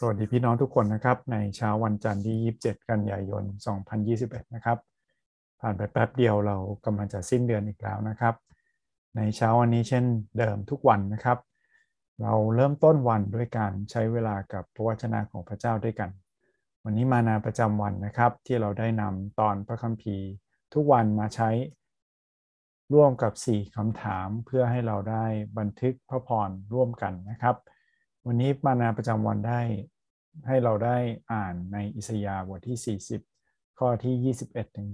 สวัสดีพี่น้องทุกคนนะครับ ในเช้าวันจันทร์ที่ 27 กันยายน 2021 นะครับ ผ่านไปแป๊บเดียวเรากำลังจะสิ้นเดือนอีกแล้วนะครับ ในเช้าวันนี้เช่นเดิมทุกวันนะครับ เราเริ่มต้นวันด้วยการใช้เวลากับพระวจนะของพระเจ้าด้วยกัน วันนี้มานาประจำวันนะครับ ที่เราได้นำตอนพระคัมภีร์ ทุกวันมาใช้ร่วมกับ 4คำถามเพื่อให้เราได้บันทึกพระพรร่วมกันนะครับ วันนี้มานาประจำวันได้ให้เราได้อ่านในอิสยาห์บทที่ 40 ข้อที่ 21ถึง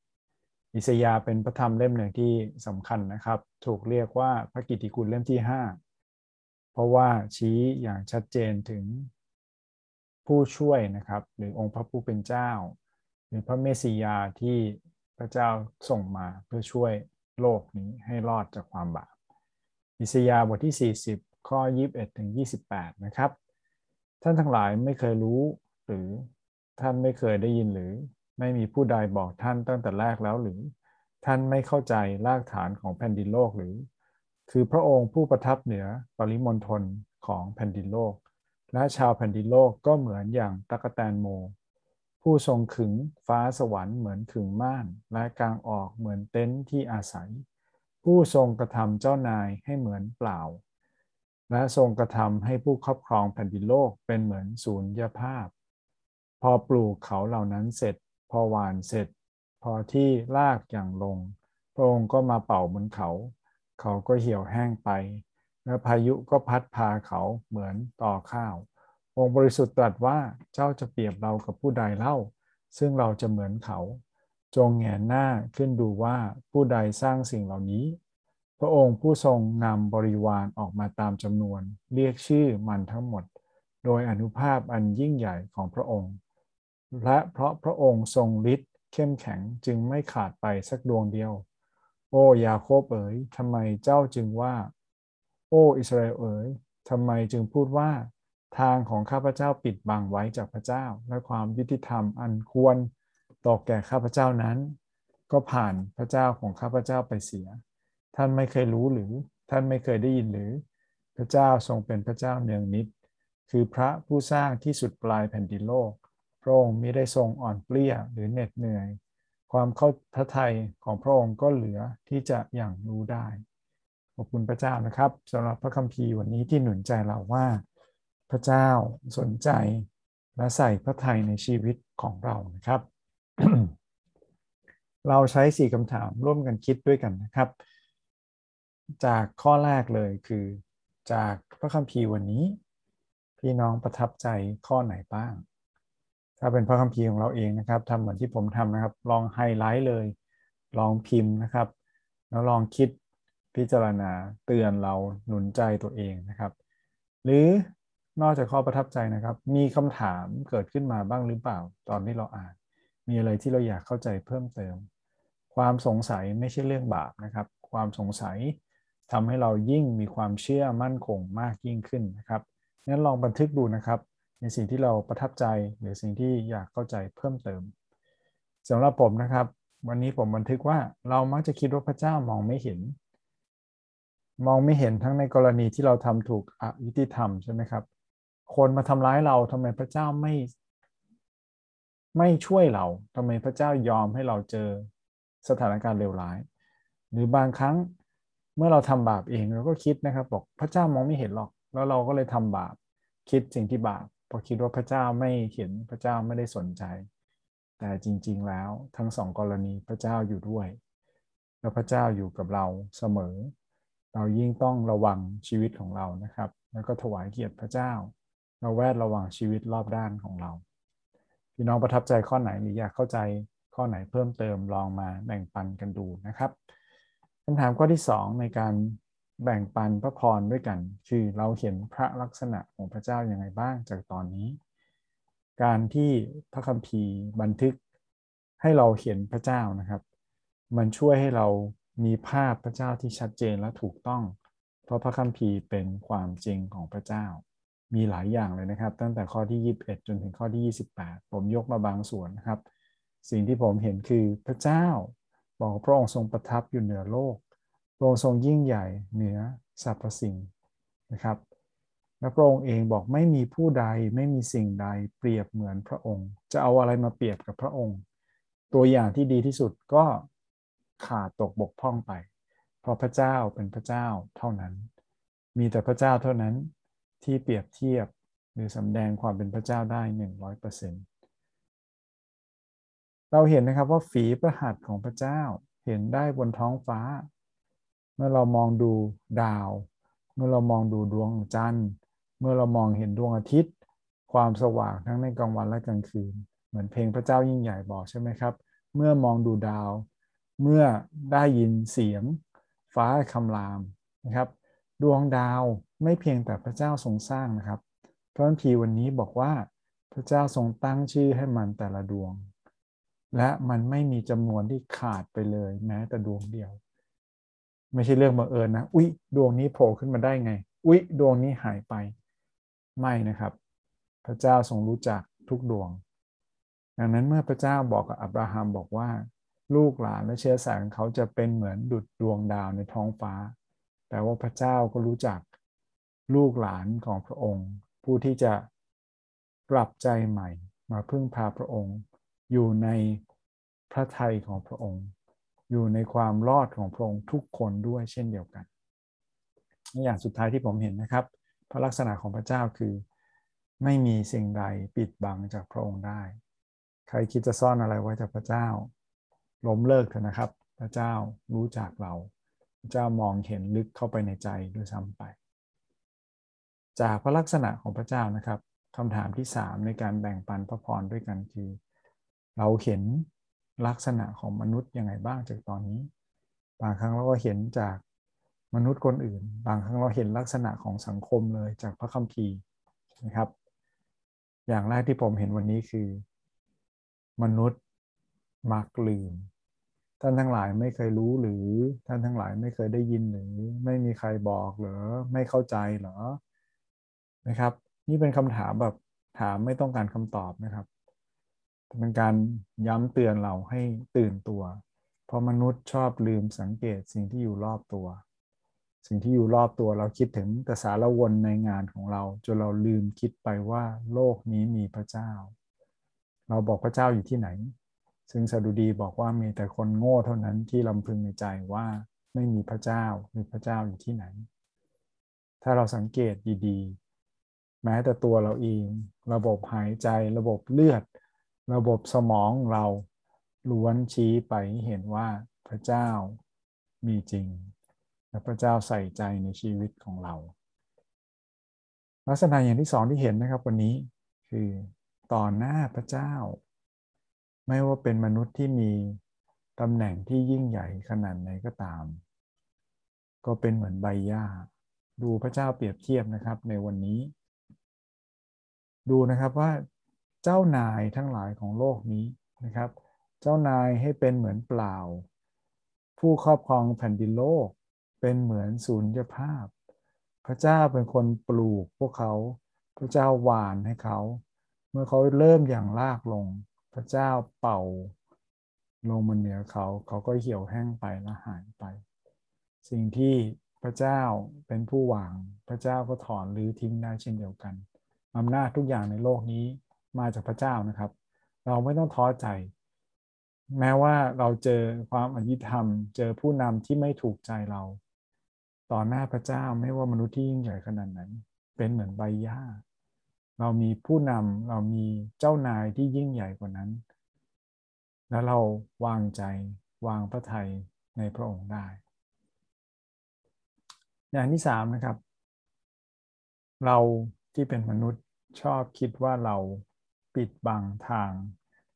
28 อิสยาห์เป็นพระธรรมเล่มหนึ่งที่สำคัญนะครับ ถูกเรียกว่าพระกิตติคุณเล่มที่ 5 เพราะว่าชี้อย่างชัดเจนถึงผู้ช่วยนะครับ หรือองค์พระผู้เป็นเจ้า หรือพระเมสสิยาที่พระเจ้าส่งมาเพื่อช่วยโลกนี้ให้รอดจากความบาปอิสยาห์บทที่ 40 ข้อ 21ถึง28 นะครับ ท่านทั้งหลายไม่เคยรู้ หรือท่านไม่เคยได้ยินหรือ ไม่มีผู้ใดบอกท่านตั้งแต่แรกแล้วหรือ ท่านไม่เข้าใจรากฐานของแผ่นดินโลกหรือ คือพระองค์ผู้ประทับเหนือปริมณฑลของแผ่นดินโลก และชาวแผ่นดินโลกก็เหมือนอย่างตะกแตนโม ผู้ทรงขึงฟ้าสวรรค์เหมือนขึงม่าน และกลางออกเหมือนเต็นท์ที่อาศัย ผู้ทรงกระทำเจ้านายให้เหมือนเปล่า และทรงกระทำให้ผู้ครอบครองแผ่นดินโลกเป็นเหมือนศูนยภาพ พอปลูกเขาเหล่านั้นเสร็จ พอหวานเสร็จ พอที่ลากอย่างลง พระองค์ก็มาเป่าบนเขา เขาก็เหี่ยวแห้งไป และพายุก็พัดพาเขาเหมือนต่อข้าว องค์บริสุทธิ์ตรัสว่าเจ้าจะเปรียบเรากับผู้ใดเล่า ซึ่งเราจะเหมือนเขา จงแงนหน้าขึ้นดูว่าผู้ใดสร้างสิ่งเหล่านี้ พระองค์ผู้ทรงนำบริวารออกมาตามจำนวน เรียกชื่อมันทั้งหมด โดยอนุภาพอันยิ่งใหญ่ของพระองค์ และเพราะพระองค์ทรงฤทธิ์เข้มแข็งจึงไม่ขาดไปสักดวงเดียว โอ้ยาโคบเอ๋ยทำไมเจ้าจึงว่า โอ้อิสราเอลเอ๋ยทำไมจึงพูดว่า ทางของข้าพเจ้าปิดบังไว้จากพระเจ้า และความยุติธรรมอันควรต่อแก่ข้าพเจ้านั้น ก็ผ่านพระเจ้าของข้าพเจ้าไปเสีย ท่านไม่เคยรู้หรือ ท่านไม่เคยได้ยินหรือ พระเจ้าทรงเป็นพระเจ้าเนืองนิด คือพระผู้สร้างที่สุดปลายแผ่นดินโลก พระองค์ไม่ได้ทรงอ่อนเปลี้ยหรือเหน็ดเหนื่อย ความเข้าพระทัยของพระองค์ก็เหลือที่จะอย่างรู้ได้ ขอบคุณพระเจ้านะครับสำหรับพระคัมภีร์วันนี้ที่หนุนใจเราว่า พระเจ้าสนใจและใส่พระทัยในชีวิตของเรานะครับ เราใช้สี่คำถามร่วมกันคิดด้วยกันนะครับ จากข้อแรกเลยคือ จากพระคัมภีร์วันนี้ พี่น้องประทับใจข้อไหนบ้าง ถ้าเป็นพระคัมภีร์ของเราเองนะครับทำเหมือนที่ผมทำนะครับ ลองไฮไลท์เลย ลองพิมพ์นะครับ แล้วลองคิดพิจารณาเตือนเราหนุนใจตัวเองนะครับ หรือนอกจากข้อประทับใจนะครับ มีคำถามเกิดขึ้นมาบ้างหรือเปล่า ตอนที่เราอ่าน มีอะไรที่เราอยากเข้าใจเพิ่มเติม ความสงสัยไม่ใช่เรื่องบาปนะครับ ความสงสัย ทำให้เรายิ่งมีความเชื่อมั่นคงมากยิ่งขึ้นนะครับงั้นลองบันทึกดูนะครับ ในสิ่งที่เราประทับใจหรือสิ่งที่อยากเข้าใจเพิ่มเติมสำหรับผมนะครับ วันนี้ผมบันทึกว่าเรามักจะคิดว่าพระเจ้ามองไม่เห็น มองไม่เห็นทั้งในกรณีที่เราทำถูกอยุติธรรมใช่ไหมครับ คนมาทำร้ายเราทำไมพระเจ้าไม่ ไม่ช่วยเราทำไมพระเจ้ายอมให้เราเจอสถานการณ์เลวร้าย หรือบางครั้ง เมื่อเราทำบาปเองเราก็คิดนะครับบอกพระเจ้ามองไม่เห็นหรอก แล้วเราก็เลยทำบาป คิดสิ่งที่บาปพอคิดว่าพระเจ้าไม่เห็นพระเจ้าไม่ได้สนใจ แต่จริง ๆ แล้วทั้งสองกรณีพระเจ้าอยู่ด้วย แล้วพระเจ้าอยู่กับเราเสมอ เรายิ่งต้องระวังชีวิตของเรานะครับ แล้วก็ถวายเกียรติพระเจ้า เราแวดระวังชีวิตรอบด้านของเราพี่น้องประทับใจข้อไหนหรืออยากเข้าใจข้อไหนเพิ่มเติมลองมาแบ่งปันกันดูนะครับ คำถามข้อที่2ในการแบ่งปันพระพรด้วยกัน คือเราเห็นพระลักษณะของพระเจ้าอย่างไรบ้างจากตอนนี้ การที่พระคัมภีร์บันทึกให้เราเห็นพระเจ้านะครับ มันช่วยให้เรามีภาพพระเจ้าที่ชัดเจนและถูกต้อง เพราะพระคัมภีร์เป็นความจริงของพระเจ้า มีหลายอย่างเลยนะครับ ตั้งแต่ข้อที่ 21 จนถึงข้อที่ 28 ผมยกมาบางส่วนนะครับ สิ่งที่ผมเห็นคือพระเจ้า บอกพระองค์ทรงประทับอยู่เหนือโลก พระองค์ทรงยิ่งใหญ่เหนือสรรพสิ่งนะครับ และพระองค์เองบอกไม่มีผู้ใดไม่มีสิ่งใดเปรียบเหมือนพระองค์ จะเอาอะไรมาเปรียบกับพระองค์ ตัวอย่างที่ดีที่สุดก็ขาดตกบกพร่องไป เพราะพระเจ้าเป็นพระเจ้าเท่านั้น มีแต่พระเจ้าเท่านั้นที่เปรียบเทียบหรือสำแดงความเป็นพระเจ้าได้หนึ่งร้อยเปอร์เซ็นต์ เราเห็นนะครับว่าฝีประหัตของพระเจ้าเห็นได้บนท้องฟ้า เมื่อเรามองดูดาว เมื่อเรามองดูดวงจันทร์ เมื่อเรามองเห็นดวงอาทิตย์ ความสว่างทั้งในกลางวันและกลางคืน เหมือนเพลงพระเจ้ายิ่งใหญ่บอกใช่ไหมครับ เมื่อมองดูดาว เมื่อได้ยินเสียง ฟ้าคำรามนะครับ ดวงดาวไม่เพียงแต่พระเจ้าทรงสร้างนะครับพระคัมภีร์วันนี้บอกว่าพระเจ้าทรงตั้งชื่อให้มันแต่ละดวง และมันไม่มีจำนวนที่ขาดไปเลยแม้แต่ดวงเดียว ไม่ใช่เรื่องบังเอิญนะอุ๊ย ดวงนี้โผล่ขึ้นมาได้ไง อุ๊ย ดวงนี้หายไป ไม่นะครับ พระเจ้าทรงรู้จักทุกดวง ดังนั้นเมื่อพระเจ้าบอกกับอับราฮัมบอกว่า ลูกหลานและเชื้อสายของเขาจะเป็นเหมือนดุจดวงดาวในท้องฟ้า แต่ว่าพระเจ้าก็รู้จักลูกหลานของพระองค์ ผู้ที่จะกลับใจใหม่ มาพึ่งพาพระองค์ อยู่ในพระทัยของพระองค์ อยู่ในความรอดของพระองค์ทุกคนด้วยเช่นเดียวกันอย่างสุดท้ายที่ผมเห็นนะครับ พระลักษณะของพระเจ้าคือ ไม่มีสิ่งใดปิดบังจากพระองค์ได้ ใครคิดจะซ่อนอะไรไว้จากพระเจ้า ล้มเลิกเถอะนะครับ พระเจ้ารู้จักเรา พระเจ้ามองเห็นลึกเข้าไปในใจด้วยซ้ำไป จากพระลักษณะของพระเจ้านะครับคำถามที่ 3 ในการแบ่งปันพระพรด้วยกันคือ เราเห็นลักษณะของมนุษย์ยังไงบ้างจากตอนนี้ บางครั้งเราก็เห็นจากมนุษย์คนอื่น บางครั้งเราเห็นลักษณะของสังคมเลยจากพระคัมภีร์นะครับ อย่างแรกที่ผมเห็นวันนี้คือ มนุษย์มักลืม ท่านทั้งหลายไม่เคยรู้หรือท่านทั้งหลายไม่เคยได้ยินหรือ ไม่มีใครบอกหรือไม่เข้าใจหรอนะครับ นี่เป็นคำถามแบบถามไม่ต้องการคำตอบนะครับ เป็นการย้ำเตือนเราให้ตื่นตัว เพราะมนุษย์ชอบลืมสังเกตสิ่งที่อยู่รอบตัว สิ่งที่อยู่รอบตัวเราคิดถึงแต่สารวนในงานของเรา จนเราลืมคิดไปว่าโลกนี้มีพระเจ้า เราบอกพระเจ้าอยู่ที่ไหน ซึ่งสดุดีบอกว่ามีแต่คนโง่เท่านั้นที่ลำพึงในใจว่าไม่มีพระเจ้ามีพระเจ้าอยู่ที่ไหน ถ้าเราสังเกตดีๆ แม้แต่ตัวเราเอง ระบบหายใจระบบเลือด ระบบสมองเราล้วนชี้ไปเห็นว่าพระเจ้ามีจริง และพระเจ้าใส่ใจในชีวิตของเรา ลักษณะอย่างที่สองที่เห็นนะครับวันนี้คือต่อหน้าพระเจ้า ไม่ว่าเป็นมนุษย์ที่มีตำแหน่งที่ยิ่งใหญ่ขนาดไหนก็ตาม ก็เป็นเหมือนใบหญ้า ดูพระเจ้าเปรียบเทียบนะครับในวันนี้ ดูนะครับว่า เจ้านายทั้งหลายของโลกนี้นะครับ เจ้านายให้เป็นเหมือนเปล่า ผู้ครอบครองแผ่นดินโลก เป็นเหมือนศูนย์ภาพ พระเจ้าเป็นคนปลูกพวกเขา พระเจ้าหวานให้เขา เมื่อเขาเริ่มอย่างลากลง พระเจ้าเป่า ลงมาเหนือเขา เขาก็เหี่ยวแห้งไปและหายไป สิ่งที่พระเจ้าเป็นผู้วาง พระเจ้าก็ถอนหรือทิ้งได้เช่นเดียวกันอำนาจทุกอย่างในโลกนี้ มาจากพระเจ้านะครับ เราไม่ต้องท้อใจ แม้ว่าเราเจอความอยุธรรม เจอผู้นำที่ไม่ถูกใจเรา ต่อหน้าพระเจ้าไม่ว่ามนุษย์ที่ยิ่งใหญ่ขนาดนั้น เป็นเหมือนใบหญ้า เรามีผู้นำเรามีเจ้านายที่ยิ่งใหญ่กว่านั้น แล้วเราวางใจวางพระทัยในพระองค์ได้ อย่างที่สามนะครับ เราที่เป็นมนุษย์ชอบคิดว่าเรา ปิดบังทาง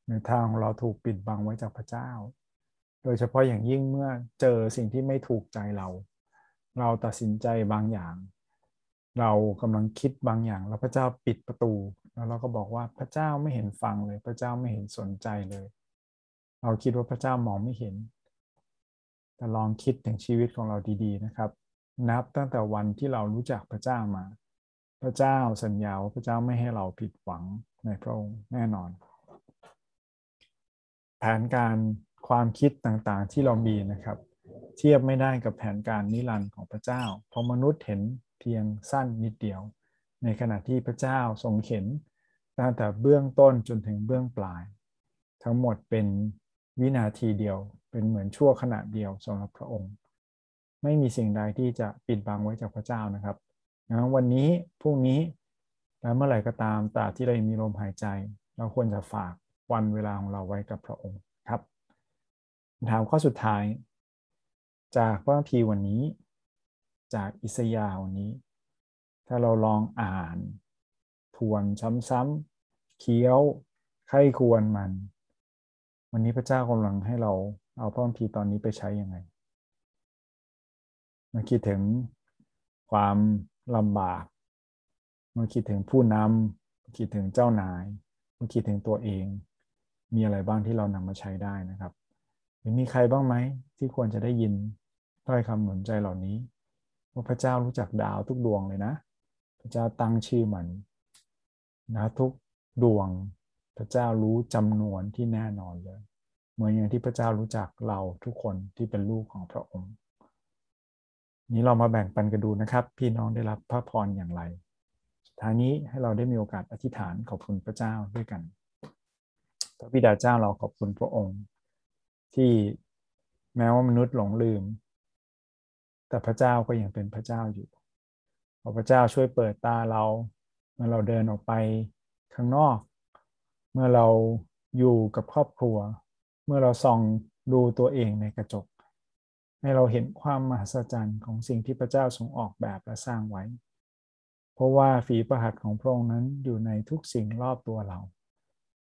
หรือทางของเราถูกปิดบังไว้จากพระเจ้า โดยเฉพาะอย่างยิ่งเมื่อเจอสิ่งที่ไม่ถูกใจเรา เราตัดสินใจบางอย่าง เรากำลังคิดบางอย่าง แล้วพระเจ้าปิดประตู แล้วเราก็บอกว่าพระเจ้าไม่เห็นฟังเลย พระเจ้าไม่เห็นสนใจเลย เราคิดว่าพระเจ้ามองไม่เห็น แต่ลองคิดถึงชีวิตของเราดีๆนะครับ นับตั้งแต่วันที่เรารู้จักพระเจ้ามาพระเจ้าสัญญาว่าพระเจ้าไม่ให้เราผิดหวัง ในพระองค์แน่นอน แผนการความคิดต่างๆที่เรามีนะครับ เทียบไม่ได้กับแผนการนิรันดร์ของพระเจ้า เพราะมนุษย์เห็นเพียงสั้นนิดเดียว ในขณะที่พระเจ้าทรงเห็นตั้งแต่เบื้องต้นจนถึงเบื้องปลาย ทั้งหมดเป็นวินาทีเดียวเป็นเหมือนชั่วขณะเดียวสำหรับพระองค์ ไม่มีสิ่งใดที่จะปิดบังไว้จากพระเจ้านะครับนะวันนี้พรุ่งนี้ และเมื่อไหร่ก็ตามตราที่เรามีลมหายใจ เราควรจะฝากวันเวลาของเราไว้กับพระองค์ครับถามข้อสุดท้าย จากพระคัมภีร์วันนี้ จากอิสยาห์วันนี้ ถ้าเราลองอ่าน ทวนซ้ำๆเคี้ยวไข้ควรมัน วันนี้พระเจ้ากำลังให้เราเอาพระคัมภีร์ตอนนี้ไปใช้ยังไงมาคิดถึงความลำบาก มื่อคิดถึงผู้นำคิดถึงเจ้านายมื่อคิดถึงตัวเอง มีอะไรบ้างที่เรานำมาใช้ได้นะครับ หรือมีใครบ้างไหมที่ควรจะได้ยินถ้อยคำหนุนใจเหล่านี้ว่าพระเจ้ารู้จักดาวทุกดวงเลยนะ พระเจ้าตั้งชื่อมันนะทุกดวงพระเจ้ารู้จำนวนที่แน่นอนเลย เหมือนอย่างที่พระเจ้ารู้จักเราทุกคนที่เป็นลูกของพระองค์ นี้เรามาแบ่งปันกันดูนะครับ พี่น้องได้รับพระพรอย่างไร ท้ายนี้ให้เราได้มีโอกาสอธิษฐานขอบคุณพระเจ้าด้วยกัน พระบิดาเจ้าเราขอบคุณพระองค์ ที่แม้ว่ามนุษย์หลงลืม แต่พระเจ้าก็ยังเป็นพระเจ้าอยู่ขอพระเจ้าช่วยเปิดตาเรา เมื่อเราเดินออกไปข้างนอก เมื่อเราอยู่กับครอบครัว เมื่อเราส่องดูตัวเองในกระจก ให้เราเห็นความมหัศจรรย์ของสิ่งที่พระเจ้าทรงออกแบบและสร้างไว้ เพราะว่าฝีประหัตของพระองค์นั้นอยู่ในทุกสิ่งรอบตัวเรา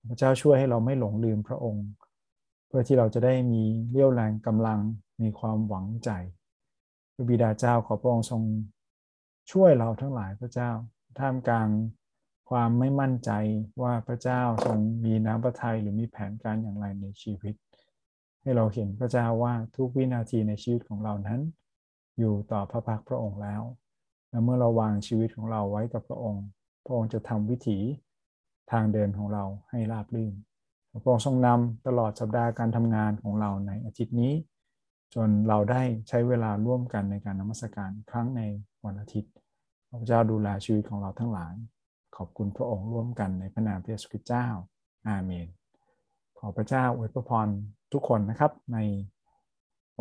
พระเจ้าช่วยให้เราไม่หลงลืมพระองค์ เพื่อที่เราจะได้มีเรี่ยวแรงกำลังมีความหวังใจพระบิดาเจ้าขอพระองค์ทรงช่วยเราทั้งหลายพระเจ้าท่ามกลางความไม่มั่นใจว่าพระเจ้าทรงมีน้ำพระทัยหรือมีแผนการอย่างไรในชีวิต ให้เราเห็นพระเจ้าว่าทุกวินาทีในชีวิตของเรานั้น อยู่ต่อพระพักพระองค์แล้ว และเมื่อเราวางชีวิตของเราไว้กับพระองค์ พระองค์จะทำวิถีทางเดินของเราให้ราบรื่น พระองค์ทรงนำตลอดสัปดาห์การทำงานของเราในอาทิตย์นี้ จนเราได้ใช้เวลาร่วมกันในการนมัสการครั้งในวันอาทิตย์ พระเจ้าดูแลชีวิตของเราทั้งหลาย ขอบคุณพระองค์ร่วมกันในพระนามพระเยซูคริสต์เจ้า อาเมน ขอพระเจ้าอวยพรทุกคนนะครับใน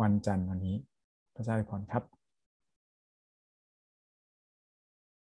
วันจันทร์วันนี้ พระเจ้าอวยพรครับ